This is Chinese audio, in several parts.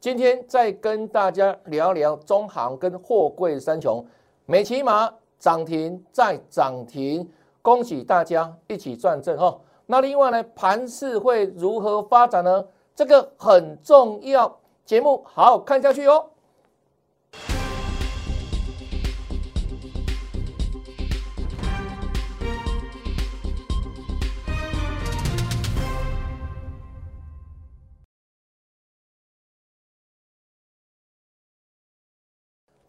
今天再跟大家聊聊中行跟货柜三雄，美骑马涨停再涨停，恭喜大家一起赚正哈。那另外呢，盘势会如何发展呢？这个很重要，节目好好看下去哦。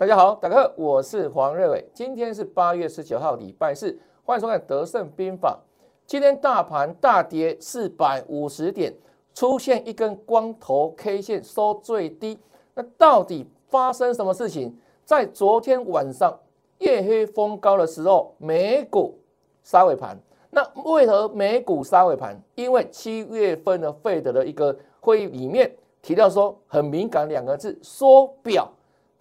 大家好，大家好，我是黄瑞伟。今天是八月十九号，礼拜四，欢迎收看《德胜兵法》。今天大盘大跌四百五十点，出现一根光头 K 线收最低。那到底发生什么事情？在昨天晚上夜黑风高的时候，美股杀尾盘。那为何美股杀尾盘？因为七月份的费德的一个会议里面提到说，很敏感两个字，缩表。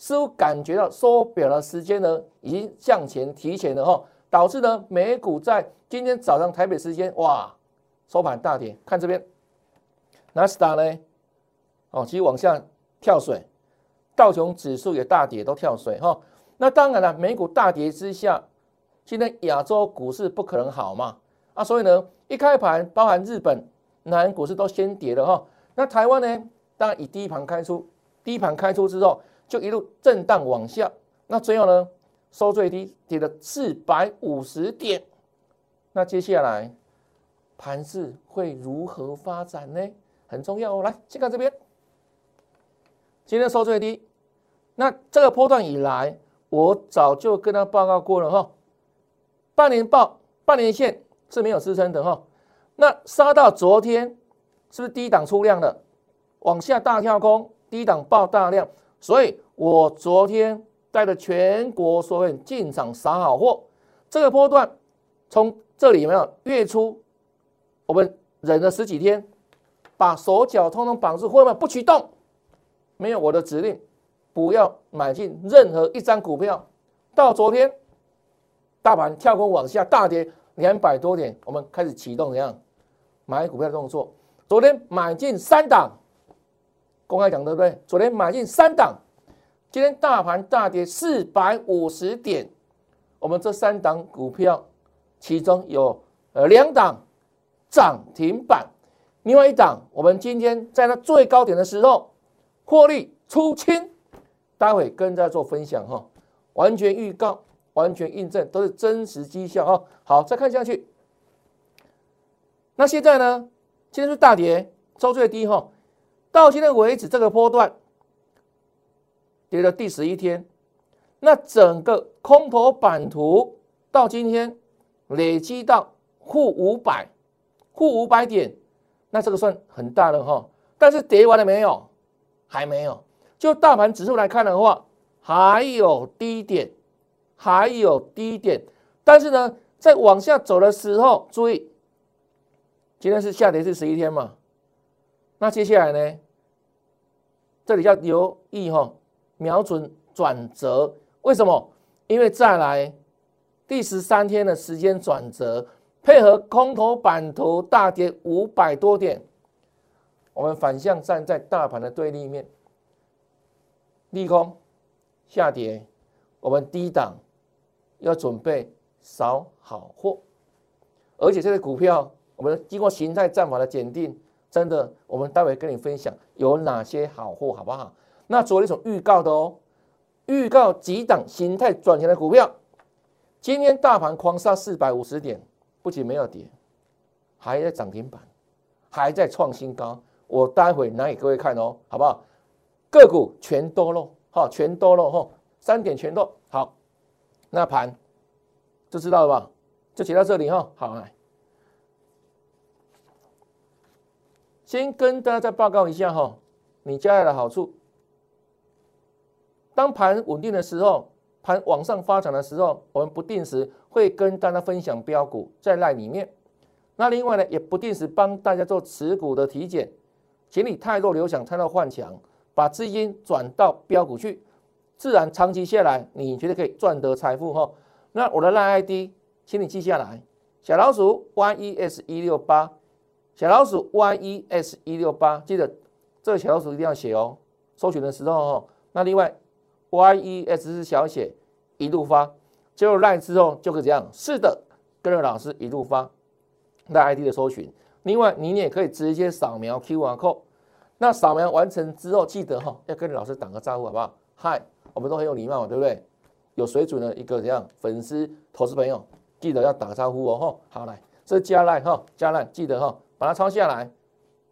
似乎感觉到收表的时间呢，已经向前提前了哈，导致呢美股在今天早上台北时间哇收盘大跌。看这边，纳斯达呢，哦，其实往下跳水，道琼指数也大跌，都跳水哈。那当然了，美股大跌之下，今天亚洲股市不可能好嘛啊，所以呢，一开盘，包含日本、南股市都先跌了哈。那台湾呢，当然以第一盘开出，第一盘开出之后。就一路震荡往下，那最后呢收最低，跌了四百五十点。那接下来盘势会如何发展呢？很重要哦。来，先看这边，今天收最低。那这个波段以来，我早就跟他报告过了哈。半年报、半年线是没有支撑的哈。那杀到昨天，是不是低档出量了？往下大跳空，低档爆大量。所以我昨天带着全国所有人进场撒好货，这个波段从这里有没有月初，我们忍了十几天，把手脚通通绑住，会不不许动？没有我的指令，不要买进任何一张股票。到昨天，大盘跳空往下大跌两百多点，我们开始启动怎样买股票的动作？昨天买进三档。公开讲对不对？昨天买进三档，今天大盘大跌四百五十点，我们这三档股票，其中有呃两档涨停板，另外一档我们今天在那最高点的时候获利出清，待会跟大家做分享哈，完全预告，完全印证，都是真实绩效哈。好，再看下去，那现在呢？今天是大跌，收最低哈。到现在为止，这个波段跌了第十一天，那整个空头版图到今天累积到负五百，负五百点，那这个算很大的哈。但是跌完了没有？还没有。就大盘指数来看的话，还有低点，还有低点。但是呢，在往下走的时候，注意，今天是下跌是十一天嘛？那接下来呢？这里要留意哈，瞄准转折。为什么？因为再来第十三天的时间转折，配合空头版图大跌五百多点，我们反向站在大盘的对立面，利空下跌，我们低档要准备扫好货，而且这个股票我们经过形态战法的检定。真的，我们待会跟你分享有哪些好货，好不好？那昨天所预告的哦，预告几档形态转型的股票，今天大盘狂杀四百五十点，不仅没有跌，还在涨停板，还在创新高。我待会拿给各位看哦，好不好？个股全多喽，好，全多喽，哈，三点全多，好，那盘就知道了吧？就写到这里哈，好来。先跟大家再报告一下哈，你加来的好处。当盘稳定的时候，盘往上发展的时候，我们不定时会跟大家分享标股在那里面。那另外呢，也不定时帮大家做持股的体检，请你太弱留强，太弱换强，把资金转到标股去，自然长期下来，你绝对可以赚得财富哈。那我的赖 ID，请你记下来，小老鼠 YES 一六八。小老鼠 Y E S 一六八，记得这个小老鼠一定要写哦，搜寻的时候哦，那另外 Y E S 是小写一路发，结果赖之后就可以这样，是的，跟着老师一路发那 ID 的搜寻。另外，你也可以直接扫描 Q R code，那扫描完成之后，记得哈要跟老师打个招呼，好不好？嗨，我们都很有礼貌，对不对？有水准的一个怎样粉丝、投资朋友，记得要打个招呼哦。哈，好来，这是加赖哈，加赖记得哈，把它抄下来，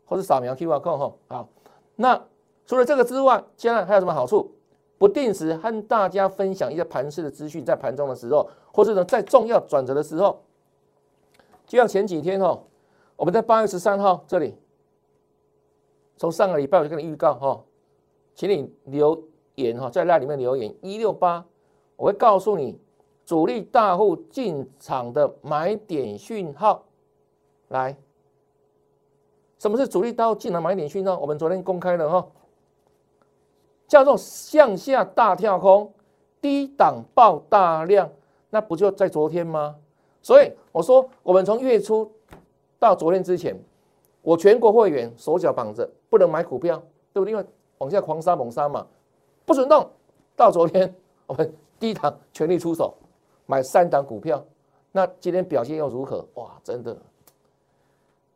或者扫描 Q R code 哈。好，那除了这个之外，加赖还有什么好处？不定时和大家分享一些盘式的资讯，在盘中的时候，或者呢在重要转折的时候，就像前几天哈。我们在八月十三号这里，从上个礼拜我就跟你预告哈，请你留言哈，在那里面留言一六八，我会告诉你主力大户进场的买点讯号。来，什么是主力刀进场买点讯号？我们昨天公开了哈，叫做向下大跳空，低档爆大量，那不就在昨天吗？所以我说，我们从月初。到昨天之前，我全国会员手脚绑着，不能买股票，对不对？因为往下狂杀猛杀嘛，不准动。到昨天，我们低档全力出手买三档股票，那今天表现又如何？哇，真的，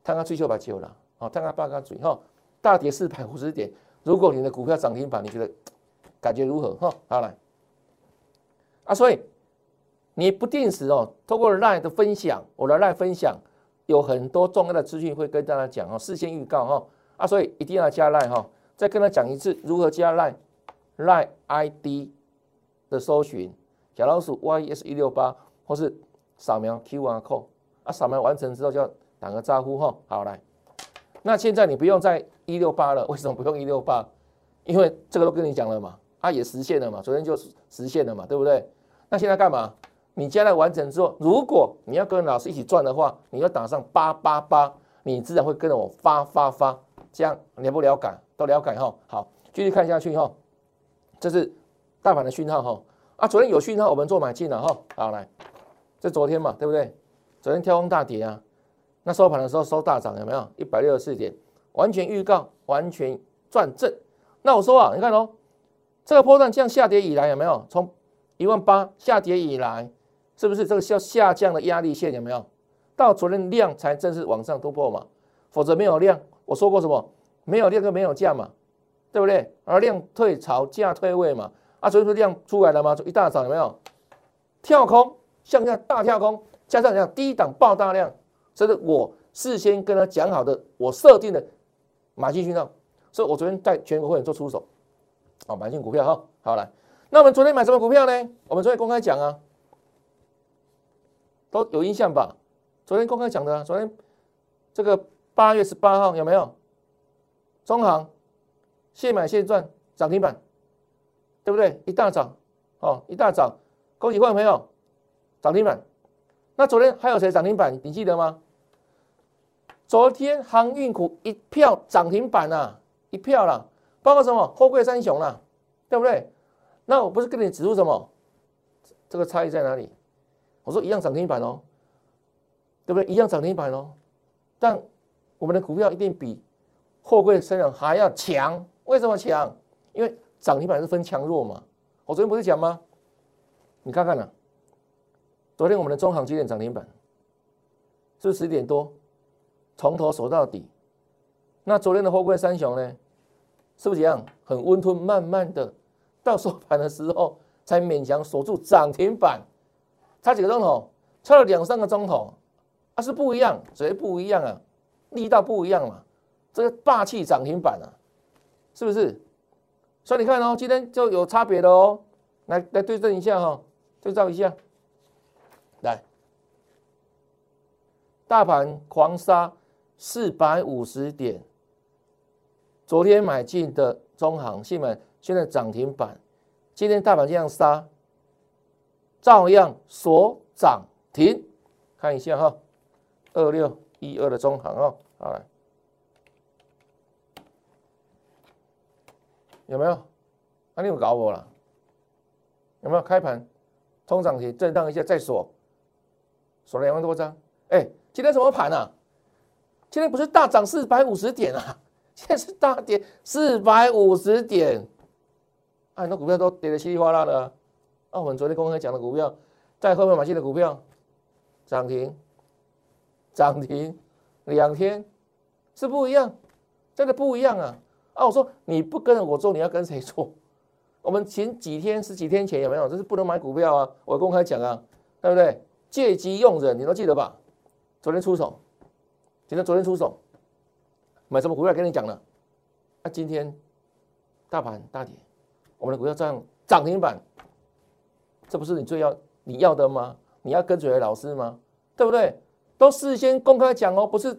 看看追求把球了，好，看看八卦嘴哈，大跌四百五十点。如果你的股票涨停板，你觉得感觉如何？哈，好来，啊，所以你不定时哦，通过 Line 的分享，我的 Line 分享。有很多重要的资讯会跟大家讲哦，事先预告哈啊，所以一定要加赖哈。再跟他讲一次如何加赖，赖 ID 的搜寻小老鼠 YS 一六八，或是扫描 QR code 啊，扫描完成之后就要打个招呼哈。好来，那现在你不用再一六八了，为什么不用一六八？因为这个都跟你讲了嘛，啊也实现了嘛，昨天就实现了嘛，对不对？那现在干嘛？你将来完成之后，如果你要跟老师一起赚的话，你要打上八八八，你自然会跟着我发发发，这样了不了解？都了解哈。好，继续看下去哈。这是大盘的讯号哈。啊，昨天有讯号，我们做买进了哈。好来，这昨天嘛，对不对？昨天跳空大跌啊，那收盘的时候收大涨，有没有？一百六十四点，完全预告，完全转正。那我说啊，你看哦，这个波段这样下跌以来，有没有从一万八下跌以来？是不是这个叫下降的压力线有没有？到昨天量才正式往上突破嘛？否则没有量，我说过什么？没有量就没有价嘛，对不对？而量退潮，价退位嘛。啊，昨天不是量出来了吗？一大早有没有跳空向下大跳空，加上讲低档爆大量，这是我事先跟他讲好的，我设定的买进讯号，所以我昨天带全国会员做出手，哦买进股票哈。好来，那我们昨天买什么股票呢？我们昨天公开讲啊。都有印象吧？昨天公开讲的，昨天这个八月十八号有没有？中行现买现赚涨停板，对不对？一大早哦，一大早，恭喜各位朋友涨停板。那昨天还有谁涨停板？你记得吗？昨天航运股一票涨停板呐，一票了，包括什么？货柜三雄啦，对不对？那我不是跟你指出什么？这个差异在哪里？我说一样涨停板哦，对不对？一样涨停板哦，但我们的股票一定比货柜三雄还要强。为什么强？因为涨停板是分强弱嘛。我昨天不是讲吗？你看看呢，昨天我们的中航几点涨停板？是不是十点多？从头守到底。那昨天的货柜三雄呢？是不是一样很温吞，慢慢的到收盘的时候才勉强守住涨停板？差几个钟头？差了两三个钟头，啊，是不一样，谁不一样啊？力道不一样嘛，这个霸气涨停板啊，是不是？所以你看哦，今天就有差别的哦，来来对证一下哈，对照一下，来，大盘狂杀四百五十点，昨天买进的中行、信满现在涨停板，今天大盘这样杀。照样锁涨停，看一下哈，二六一二的中行哦，好来，有没有？那你有搞我了？有没有开盘冲涨停，震荡一下再锁，锁了两万多张。哎，今天什么盘啊？今天不是大涨四百五十点啊？现在是大跌四百五十点，啊，很多股票都跌得稀里哗啦的。啊，我们昨天公开讲的股票，在后面买进的股票涨停，涨停两天是不一样，真的不一样啊！啊，我说你不跟着我做，你要跟谁做？我们前几天十几天前有没有？这是不能买股票啊！我公开讲啊，对不对？借机用人，你都记得吧？昨天出手，今天昨天出手，买什么股票？跟你讲了。那今天大盘大跌，我们的股票这样涨停板，这不是你最要你要的吗？你要跟随老师吗？对不对？都事先公开讲哦，不是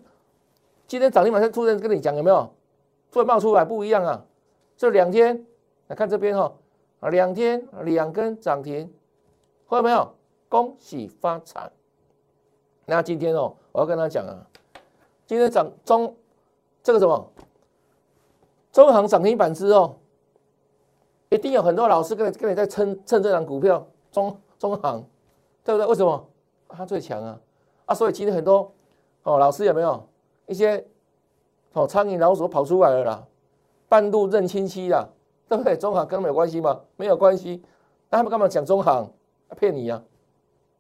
今天涨停板才突然跟你讲，有没有？突然冒出来不一样啊！这两天来看这边哈，啊，两天两根涨停，看到没有？恭喜发财！那今天哦，我要跟他讲啊，今天涨中这个什么中行涨停板之后，一定有很多老师跟你跟你在蹭蹭这张股票中中行，对不对？为什么？它最强啊啊！所以今天很多哦老师有没有一些哦苍蝇老鼠跑出来了啦，半路认亲戚啦，对不对？中行跟他们有关系吗？没有关系，那他们干嘛讲中行？骗你呀，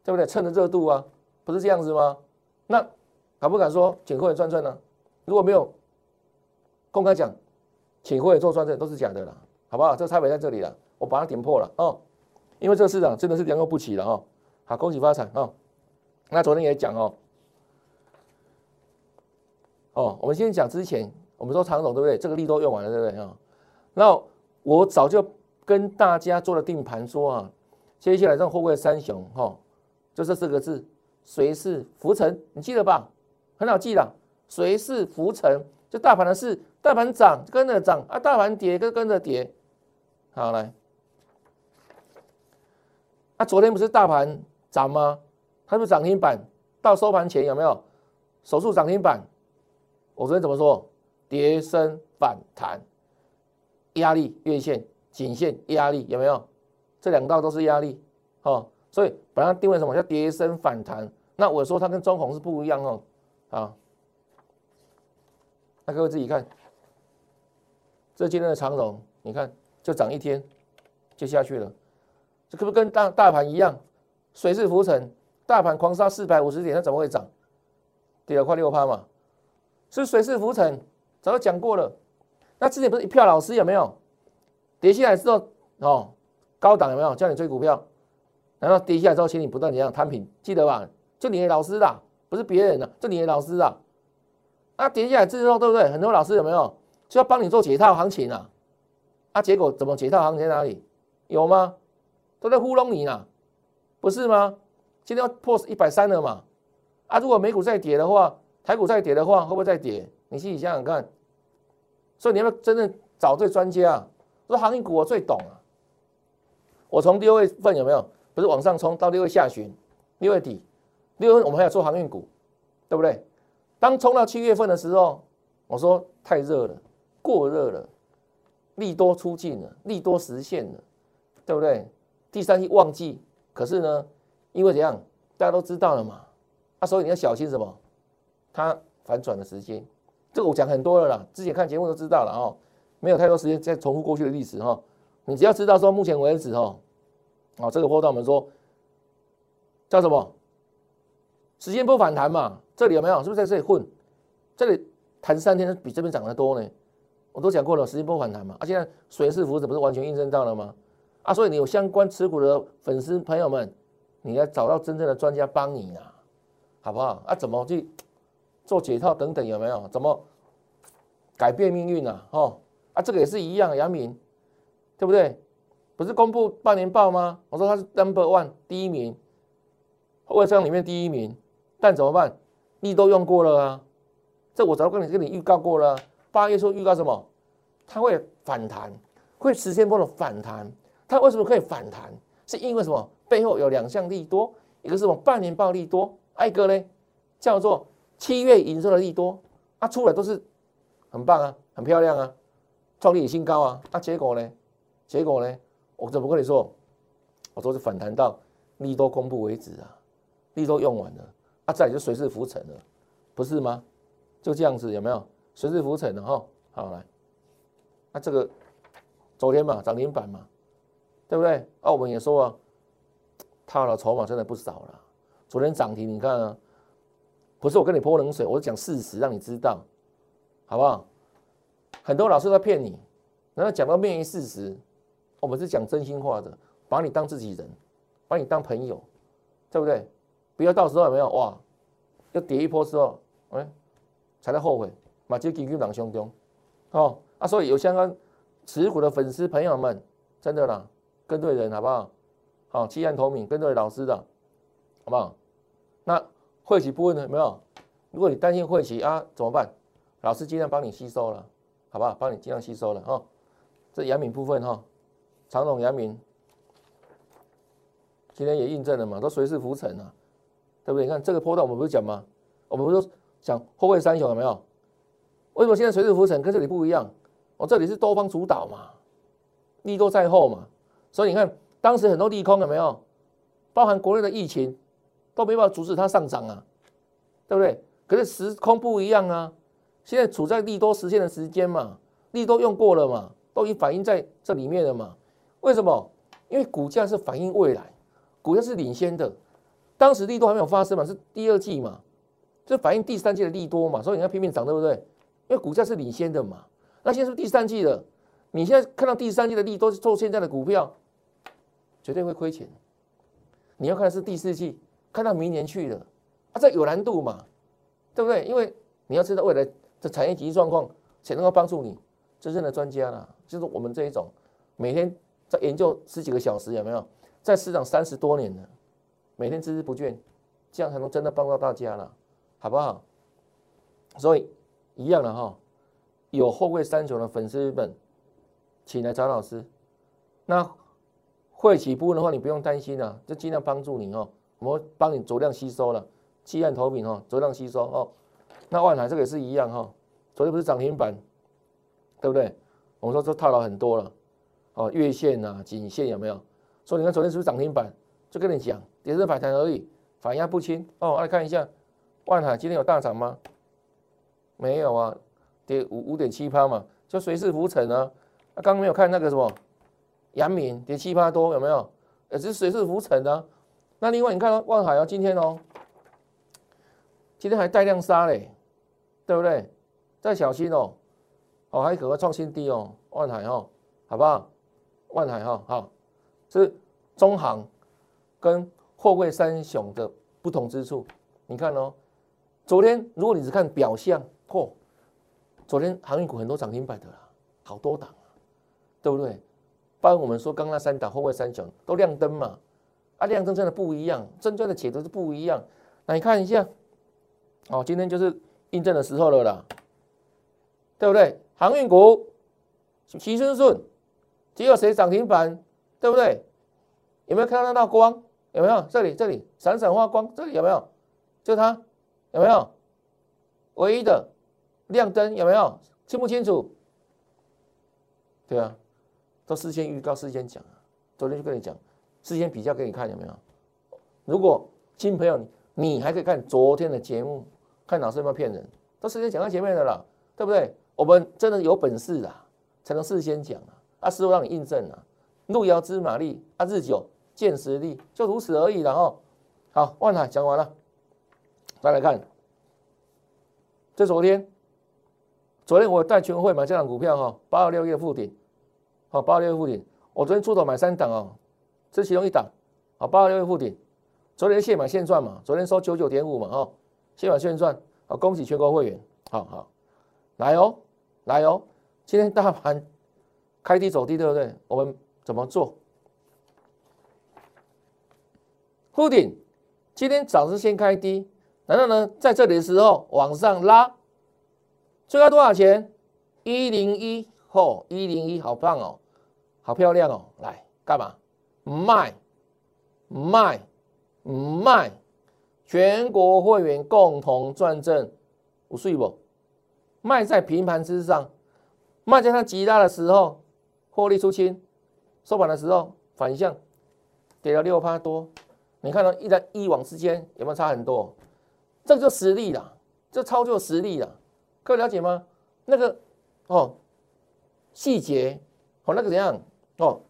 对不对？蹭着热度啊！不是这样子吗？那敢不敢说请会员转转呢？如果没有公开讲，请会员做转正都是假的啦，好不好？这差别在这里了，我把它点破了哦。因为这个市场真的是良莠不齐了哦。好，恭喜发财哦。那昨天也讲哦，哦，我们先讲之前，我们说常总对不对？这个力都用完了对不对啊？那我早就跟大家做了定盘，说啊，接下来这种货柜三雄哈，就这四个字。谁是浮沉，你记得吧？很好记的，谁是浮沉，就大盘的事，大盘涨跟着涨啊，大盘跌跟跟着跌。好来，啊，昨天不是大盘涨吗？它是涨停板，到收盘前有没有手术涨停板？我昨天怎么说？跌升反弹，压力月线、颈线压力有没有？这两道都是压力，哦。所以把它定位什么叫跌升反弹？那我说它跟中红是不一样哦，啊，那各位自己看，这今天的长龙，你看就涨一天就下去了，这可不跟大大盘一样，水势浮沉，大盘狂杀四百五十点，它怎么会涨？跌了快六趴嘛，是水势浮沉，早就讲过了。那之前不是一票老师有没有跌下来之后哦，高档有没有叫你追股票？然后跌下来之后，请你不断怎样摊平，记得吧？就你的老师啦，不是别人的，这你的老师啊，啊跌下来之后，对不对？很多老师有没有就要帮你做解套行情啊？啊，结果怎么解套行情在哪里？有吗？都在糊弄你呢，不是吗？今天要破一百三了嘛？啊，如果美股再跌的话，台股再跌的话，会不会再跌？你自己想想看。所以你要真正找对专家，说行业股我最懂啊。我从六月份有没有？不是往上冲到六月下旬，六月底，六月份我们还要做航运股，对不对？当冲到七月份的时候，我说太热了，过热了，利多出尽了，利多实现了，对不对？第三季旺季，可是呢，因为怎样，大家都知道了嘛，啊，所以你要小心什么？它反转的时间，这个我讲很多了啦，之前看节目都知道了哦，没有太多时间再重复过去的历史哈，你只要知道说目前为止哦。哦，这个波段我们说叫什么？时间波反弹嘛？这里有没有？是不是在这里混？这里弹三天比这边涨得多呢？我都讲过了，时间波反弹嘛。啊，现在水势浮，这不是完全印证到了吗？啊，所以你有相关持股的粉丝朋友们，你要找到真正的专家帮你啊，好不好？啊，怎么去做解套等等有没有？怎么改变命运啊？哦，啊，这个也是一样，杨敏，对不对？不是公布半年报吗？我说他是 number one 第一名，外商里面第一名，但怎么办？你都用过了啊，这我早就跟你跟你预告过了。八月说预告什么？它会反弹，会实现波的反弹。它为什么可以反弹？是因为什么？背后有两项利多，一个是什么？半年报利多，一个呢叫做七月营收的利多，啊出来都是很棒啊，很漂亮啊，创历史新高啊。那结果呢？结果呢？我怎么跟你说？我说是反弹到利多公布为止啊，利多用完了，啊，再就随势浮沉了，不是吗？就这样子有没有？随势浮沉了哈。好来，那这个昨天嘛涨停板嘛，对不对？啊，我们也说啊，套了筹码真的不少了。昨天涨停，你看啊，不是我跟你泼冷水，我是讲事实，让你知道，好不好？很多老师在骗你，然后讲到面于事实，我们是讲真心话的，把你当自己人，把你当朋友，对不对？不要到时候有没有哇，又跌一波之后，哎，才在后悔，马上进入狼胸中，哦啊，所以有相关持股的粉丝朋友们，真的啦，跟对人好不好？好，弃暗投明，跟对老师的，好不好？那晦气部分呢？有没有？如果你担心晦气啊，怎么办？老师尽量帮你吸收了，好不好？帮你尽量吸收了哈。这阳明部分哈，长隆阳明今天也印证了嘛，都随势浮沉啊。对不对？你看这个波段，我们不是讲吗？我们不是讲后位三雄有没有？为什么现在水势浮沉跟这里不一样？我这里是多方主导嘛，利多在后嘛，所以你看当时很多利空有没有？包含国内的疫情都没办法阻止它上涨啊，对不对？可是时空不一样啊，现在处在利多实现的时间嘛，利多用过了嘛，都已经反映在这里面了嘛。为什么？因为股价是反映未来，股价是领先的。当时利多还没有发生嘛，是第二季嘛，这反映第三季的利多嘛，所以你要拼命涨，对不对？因为股价是领先的嘛。那现在是第三季了，你现在看到第三季的利多是做现在的股票，绝对会亏钱。你要看是第四季，看到明年去了，啊，这有难度嘛，对不对？因为你要知道未来的产业经济状况，才能够帮助你真正的专家啦，就是我们这一种每天在研究十几个小时，有没有在市场三十多年了？每天孜孜不倦，这样才能真的帮到大家了，好不好？所以一样的哈，有后会三雄的粉丝们，请来找老师。那会起部分的话，你不用担心了，就尽量帮助你哦。我们帮你足量吸收了，弃暗投明哦，足量吸收哦。那万海这个也是一样哈，昨天不是涨停板，对不对？我们说这套牢很多了哦，月线啊、颈线有没有？所以你看昨天是不是涨停板？就跟你讲。也是反弹而已，反压不清哦。来看一下，万海今天有大涨吗？没有啊，跌五五点七趴嘛，就随势浮沉啊。那刚刚没有看那个什么，阳明跌七趴多有没有？也是随势浮沉的。那另外你看万海啊，今天哦，今天还带量杀嘞，对不对？再小心哦，哦还可能创新低哦，万海哦，好不好？万海哈好，是中行跟。货柜三雄的不同之处，你看哦，昨天如果你只看表象，嚯，昨天航运股很多涨停板的啦，好多档啊，对不对？包括我们说刚那三档货柜三雄都亮灯嘛，啊，亮灯真的不一样，真正的解读是不一样。那你看一下，哦，今天就是印证的时候了啦，对不对？航运股齐顺顺，只有谁涨停板，对不对？有没有看到那道光？有没有这里这里闪闪发光？这里有没有？就它有没有？唯一的亮灯有没有？清不清楚？对啊，都事先预告、事先讲啊。昨天就跟你讲，事先比较给你看有没有？如果新朋友你还可以看昨天的节目，看老师有没有骗人？都事先讲在前面的了，对不对？我们真的有本事啊，才能事先讲啊。啊，师傅让你印证啊，路遥知马力啊，日久。见实力就如此而已了哈。好，万海讲完了，再来看，这昨天，昨天我带全会买这档股票哈，八二六月附顶，好，八二六月附顶，我昨天出头买三档哦，这其中一档，好，八二六月附顶，昨天现买现赚嘛，昨天收九九点五嘛，哈，现买现赚，好，恭喜全国会员，好好，来哦，来哦，今天大盘开低走低，对不对？我们怎么做？护顶，今天早是先开低，然后呢，在这里的时候往上拉，最高多少钱？一零一，哦，一零一，好棒哦，好漂亮哦，来干嘛？卖，卖，卖，全国会员共同赚正，五岁不？卖在平盘之上，卖在它极大的时候，获利出清，收盘的时候反向跌了六趴多。你看到一来一往之间有没有差很多？这就实力了，这操作实力了，各位了解吗？那个哦，细节哦，那个怎样哦，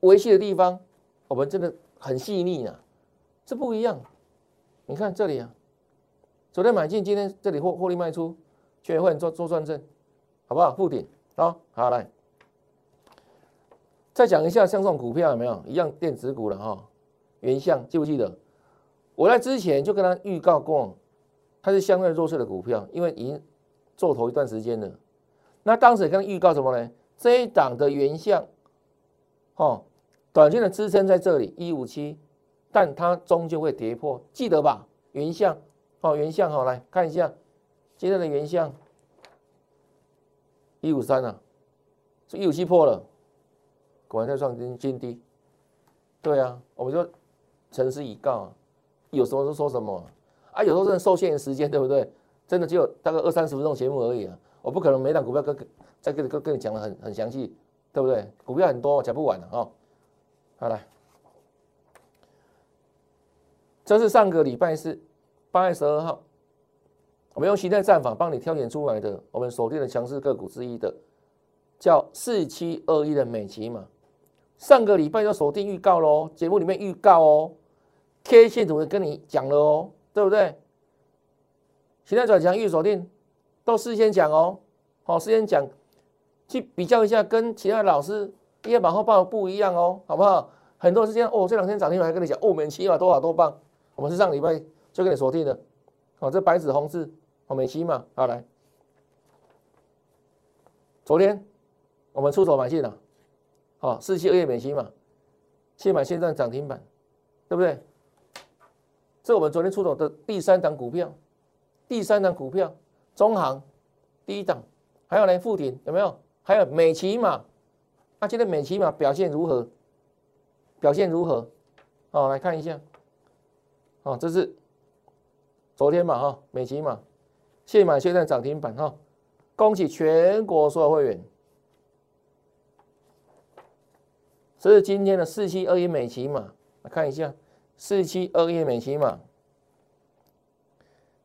维系的地方，我们真的很细腻啊，这不一样。你看这里啊，昨天买进，今天这里获获利卖出，全会做做转正，好不好？附顶啊，好来，再讲一下像这种股票有没有一样电子股了哈？原相记不记得？我在之前就跟他预告过，它是相对弱势的股票，因为已经做头一段时间了。那当时跟他预告什么呢？这一档的原相，哦，短线的支撑在这里一五七，但它终究会跌破，记得吧？原相，哦，原相，好来看一下今天的原相，一五三啊，是一五七破了，果然在创新新低。对啊，我们就诚实以告。有时候是说什么啊？有时候真的受限时间，对不对？真的只有大概二三十分钟节目而已啊！我不可能每档股票跟再跟跟跟你讲的很很详细，对不对？股票很多，讲不完了啊！好来，这是上个礼拜四八月十二号，我们用形态战法帮你挑选出来的，我们锁定的强势个股之一的，叫四七二一的美琪嘛。上个礼拜就锁定预告喽，节目里面预告哦。K 线图跟你讲了哦，对不对？现在转强预锁定都事先讲哦，好，事先讲去比较一下，跟其他老师一夜马后报不一样哦，好不好？很多时间哦，这两天涨停板还跟你讲，哦，美期嘛多少多棒，我们是上礼拜就跟你锁定的，哦，这白纸红字，哦，美期嘛，好来，昨天我们出手买进了，好，四七二月美期嘛，现买现在涨停板，对不对？这我们昨天出手的第三档股票，第三档股票中行第一档，还有呢富鼎有没有？还有美骑马，那今天美骑马表现如何？表现如何？哦，来看一下，哦，这是昨天嘛哈，美骑马现买现在涨停板哈，恭喜全国所有会员。这是今天的四七二一美骑马，来看一下。四七二一美期嘛，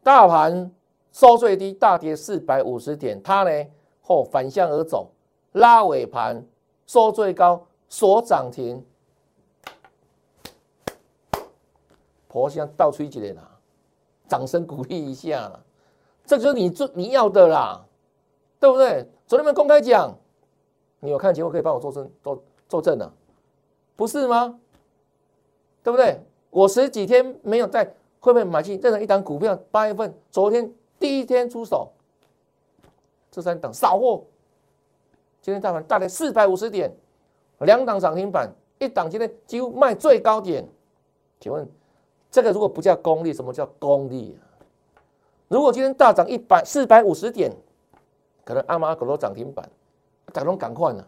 大盘收最低，大跌四百五十点，它呢后反向而走，拉尾盘收最高，锁涨停，婆香倒吹起来啦，掌声鼓励一下啦，这就是你做你要的啦，对不对？昨天们公开讲，你有看节目可以帮我作证，作作证的，不是吗？对不对？我十几天没有在会不会买进任何一档股票？八月份昨天第一天出手，这三档扫货。今天大盘大概四百五十点，两档涨停板，一档今天几乎卖最高点。请问这个如果不叫功力，什么叫功力？如果今天大涨一百四百五十点，可能阿妈狗都涨停板，赶快赶快呢？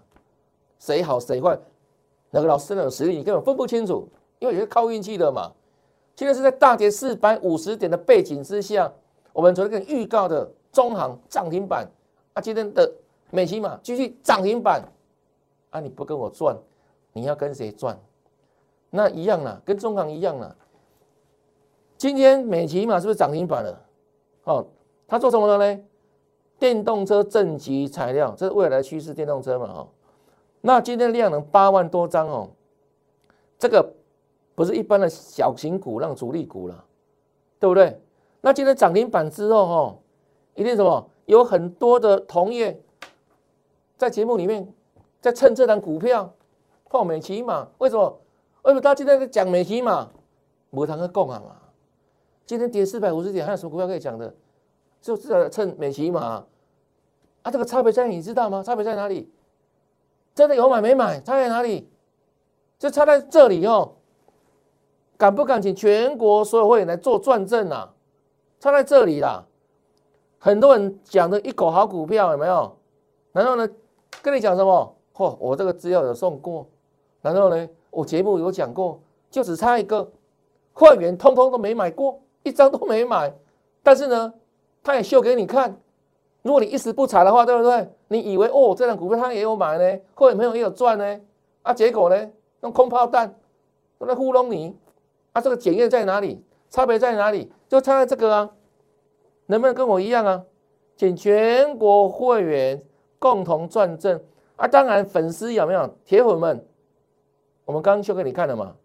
谁好谁坏？哪个老师真的有实力？你根本分不清楚。因为也是靠运气的嘛。现在是在大跌四百五十点的背景之下，我们昨天预告的中行涨停板啊，今天的美琪嘛继续涨停板啊，你不跟我赚，你要跟谁赚？那一样啦，跟中行一样啦。今天美琪嘛是不是涨停板了？哦，它做什么的呢？电动车正极材料，这是未来趋势，电动车嘛哦。那今天量能八万多张哦，这个。不是一般的小型股，让主力股了，对不对？那今天涨停板之后，哈，一定什么？有很多的同业在节目里面在蹭这档股票，放美琪嘛？为什么？为什么他今天在讲美琪嘛？无谈个共啊嘛？今天跌四百五十点，还有什么股票可以讲的？就是在蹭美琪嘛？啊，这个差别在你知道吗？差别在哪里？真的有买没买？差在哪里？就差在这里哦。敢不敢请全国所有会员来做转正啊？差在这里啦！很多人讲的一口好股票有没有？然后呢，跟你讲什么？嚯，我这个资料有送过，然后呢，我节目有讲过，就只差一个会员，通通都没买过，一张都没买。但是呢，他也秀给你看。如果你一时不查的话，对不对？你以为哦，这张股票他也有买呢，会员朋友也有赚呢，啊，结果呢，用空炮弹都在糊弄你。它这个检验在哪里？差别在哪里？就差在这个啊，能不能跟我一样啊？请全国会员共同转正啊！当然，粉丝有没有铁粉们？我们刚刚就给你看了嘛，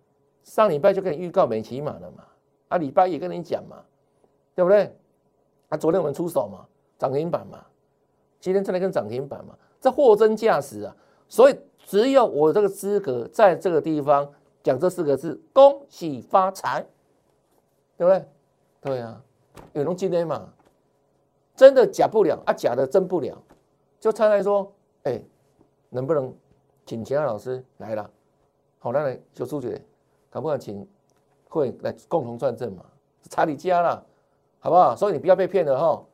上礼拜就给你预告美骑马了嘛，啊，礼拜也跟你讲嘛，对不对？啊，昨天我们出手嘛，涨停板嘛，今天再来跟涨停板嘛，这货真价实啊！所以只有我这个资格在这个地方讲这四个字：恭喜发财，对不对？对啊，有龙今天嘛，真的假不了啊，假的真不了。就猜猜说，哎，能不能请其他老师来了？好，那来小朱姐，敢不敢请会来共同赚正嘛？查你家了，好不好？所以你不要被骗了哈，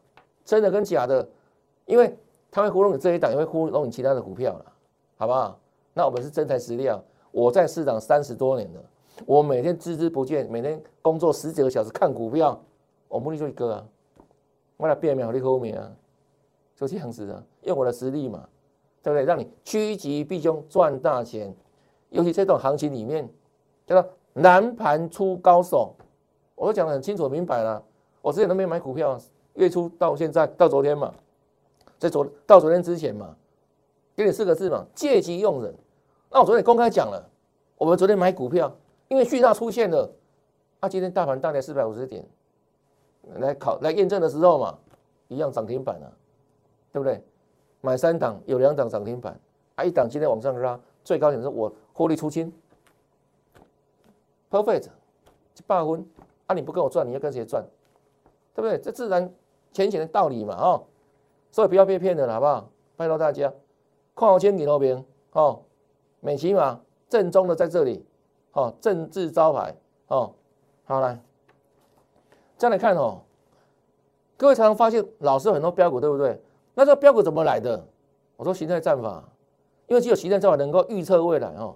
真的跟假的，因为他会糊弄你这一档，也会糊弄你其他的股票了，好不好？那我们是真材实料，我在市场三十多年了，我每天孜孜不倦，每天工作十几个小时看股票，我目的就一个啊，我来变秒你后面啊。就这样子啊，用我的实力嘛，对不对？让你趋吉避凶赚大钱。尤其这种行情里面，叫做难盘出高手，我都讲得很清楚明白了。我之前都没买股票，月初到现在到昨天嘛，在昨到昨天之前嘛，给你四个字嘛，借机用人。那我昨天公开讲了，我们昨天买股票，因为讯号出现了，啊，今天大盘大概四百五十点，来考来验证的时候嘛，一样涨停板啊。对不对？买三档有两档涨停板，啊，一档今天往上拉，最高点是我获利出清，perfect，八分，啊，你不跟我赚，你要跟谁赚？对不对？这自然浅显的道理嘛，哦，所以不要被骗了，好不好？拜托大家，看好签你那边，哦，美骑马正宗的在这里，哦，政治招牌，哦，好来，再来看哦，各位常常发现老师很多标股，对不对？那这个标股怎么来的？我说形态战法，因为只有形态战法能够预测未来哦。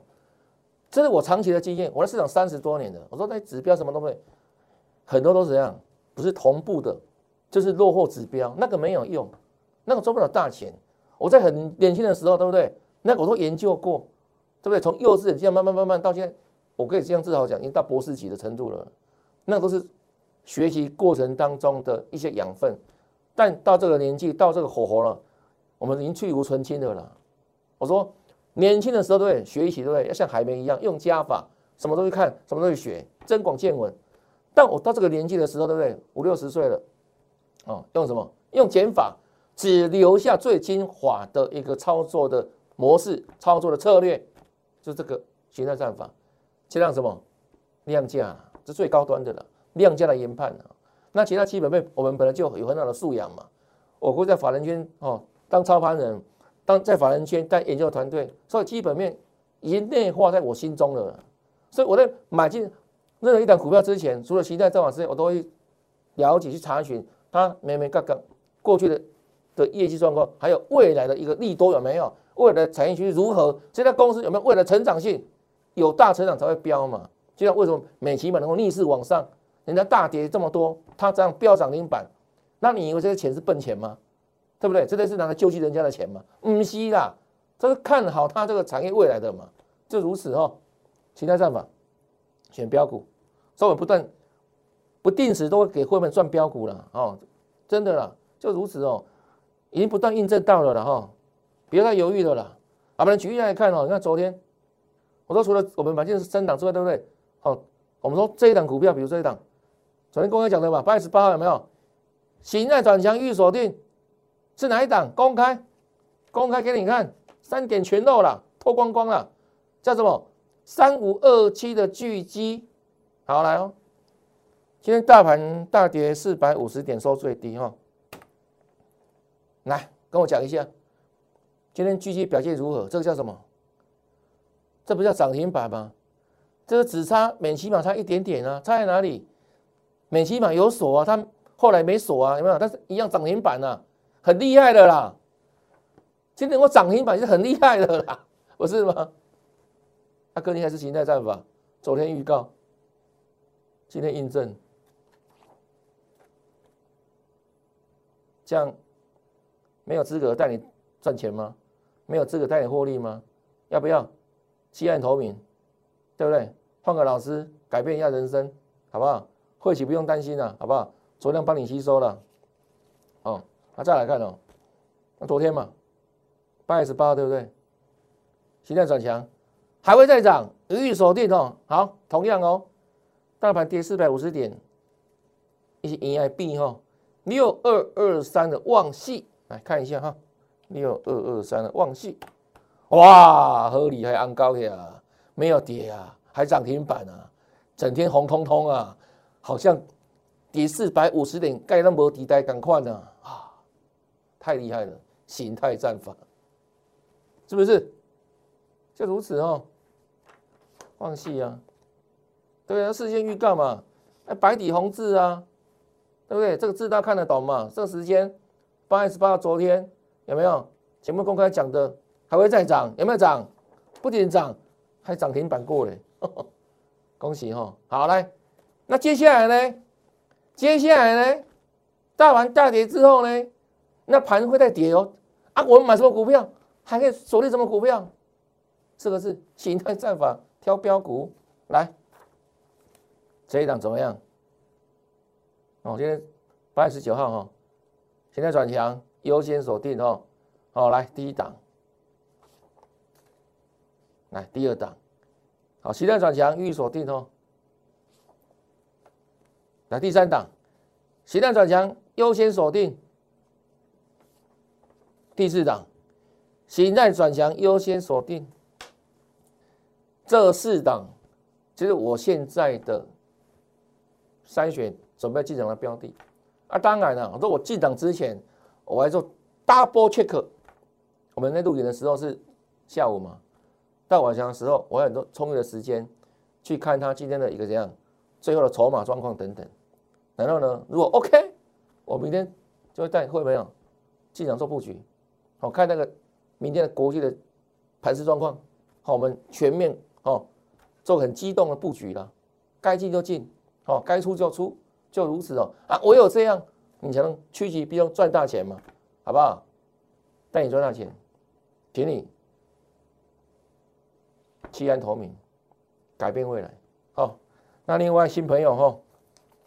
这是我长期的经验，我在市场三十多年的。我说那指标什么都会，很多都是这样，不是同步的，就是落后指标，那个没有用，那个赚不了大钱。我在很年轻的时候，对不对？那个我都研究过，对不对？从幼稚园这样慢慢慢慢到现在，我可以这样自豪讲，已经到博士级的程度了。那都是学习过程当中的一些养分。但到这个年纪，到这个火候了，我们已经去无存清的了。我说，年轻的时候对学习对不对？要像海绵一样用加法，什么都去看，什么都去学，增广见闻。但我到这个年纪的时候，对不对？五六十岁了，哦，用什么？用减法，只留下最精华的一个操作的模式、操作的策略，就这个形态战法，加上什么？量价，是最高端的了，量价的研判啊。那其他基本面，我们本来就有很好的素养嘛。我会在法人圈哦当操盘人，当在法人圈当研究团队，所以基本面已经内化在我心中了。所以我在买进任何一档股票之前，除了形态战法之外，我都会了解去查询它每每刚刚过去的的业绩状况，还有未来的一个利多有没有，未来产业区如何，这家公司有没有未来成长性，有大成长才会飙嘛。就像为什么美期嘛能够逆势往上？人家大跌这么多，它这样飙涨停板，那你以为这些钱是笨钱吗？对不对？这些是拿来救济人家的钱吗？唔是啦，这是看好它这个产业未来的嘛，就如此哦。其他战法，选标股，所以我不断不定时都会给会员赚标股了哦，真的啦，就如此哦，已经不断印证到了了哈，别再犹豫了啦。我们举例来看哦，你看昨天，我说除了我们买进是升档之外，对不对？哦，我们说这一档股票，比如这一档。昨天公开讲的嘛，八月十八号有没有？形态转强预锁定是哪一档？公开，公开给你看，三点全露了，脱光光了，叫什么？三五二七的巨基，好来哦。今天大盘大跌四百五十点，收最低哈。来跟我讲一下，今天巨基表现如何？这个叫什么？这不叫涨停板吗？这个只差美起码差一点点啊，差在哪里？美期嘛有锁啊，它后来没锁啊，有没有？但是一样涨停板啊，很厉害的啦。今天我涨停板是很厉害的啦，不是吗？他更厉害是形态战法，昨天预告，今天印证，这样没有资格带你赚钱吗？没有资格带你获利吗？要不要弃暗投明？对不对？换个老师，改变一下人生，好不好？会期不用担心了，好不好？昨天帮你吸收了，哦，那再来看哦，那昨天嘛，八月十八对不对？形态转强，还会再涨，予以锁定哦。好，同样哦，大盘跌四百五十点，一些银 I B 哈，六二二三的旺系来看一下哈，六二二三的旺系，哇，合理还安高呀，没有跌啊，还涨停板啊，整天红彤彤啊，好像跌四百五十点盖那么底带赶快呢啊，太厉害了，形态战法，是不是？就如此哦，放弃啊，对啊，事先预告嘛，哎，白底红字啊，对不对？这个字大家看得懂嘛？这个时间八月十八号，昨天有没有节目公开讲的？还会再涨？有没有涨？不仅涨，还涨停板过嘞，恭喜哈！好来，那接下来呢？接下来呢？大盘大跌之后呢？那盘会再跌哦。啊，我们买什么股票？还可以锁定什么股票？四个字：形态战法，挑标股来。这一档怎么样？哦，今天八月十九号哈，形态转强，优先锁定哦。好，来第一档，来第二档，好，形态转强，预锁定哦。来第三档，形态转强，优先锁定。第四档，形态转强，优先锁定。这四档，其实我现在的筛选准备进场的标的啊，当然了，说我进场之前，我还做 double check。我们在录影的时候是下午嘛，到晚上的时候，我有很多充裕的时间去看他今天的一个怎样最后的筹码状况等等。然后呢，如果 OK，我明天就会带会没有进场做布局，好看那个明天的国际的盘势状况，好，我们全面。哦，做很激动的布局了，该进就进，哦，该出就出，就如此哦。啊，唯有这样，你才能趋吉避凶赚大钱嘛，好不好？带你赚大钱，请你弃暗投明，改变未来。好，那另外新朋友哈，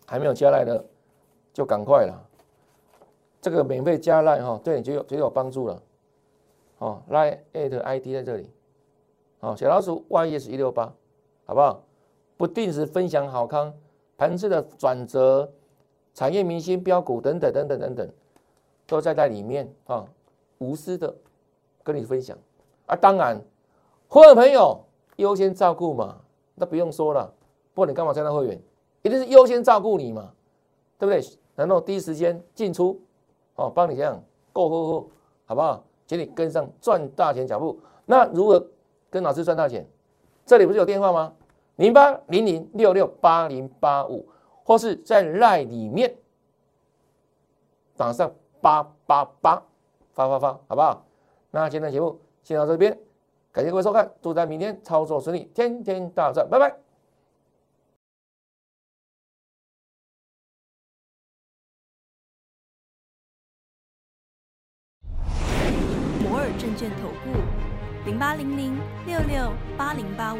还没有加来的，就赶快了。这个免费加来哈，对你就有就有帮助了。哦，来 at ID 在这里。好，小老鼠 YES 一六八，好不好？不定时分享好康盘子的转折、产业明星标股等等等等等等，都在在里面啊，无私的跟你分享啊。当然，会员朋友优先照顾嘛，那不用说了。不过你干嘛参加会员？一定是优先照顾你嘛，对不对？然后第一时间进出，哦，帮你这样够呵呵，好不好？请你跟上赚大钱脚步。那如何跟老师赚大钱，这里不是有电话吗？零八零零六六八零八五，或是在赖里面打上八八八发发发，好不好？那今天的节目先到这边，感谢各位收看，祝大家明天操作顺利，天天大赚，拜拜。摩尔证券投顾。零八零零六六八零八五。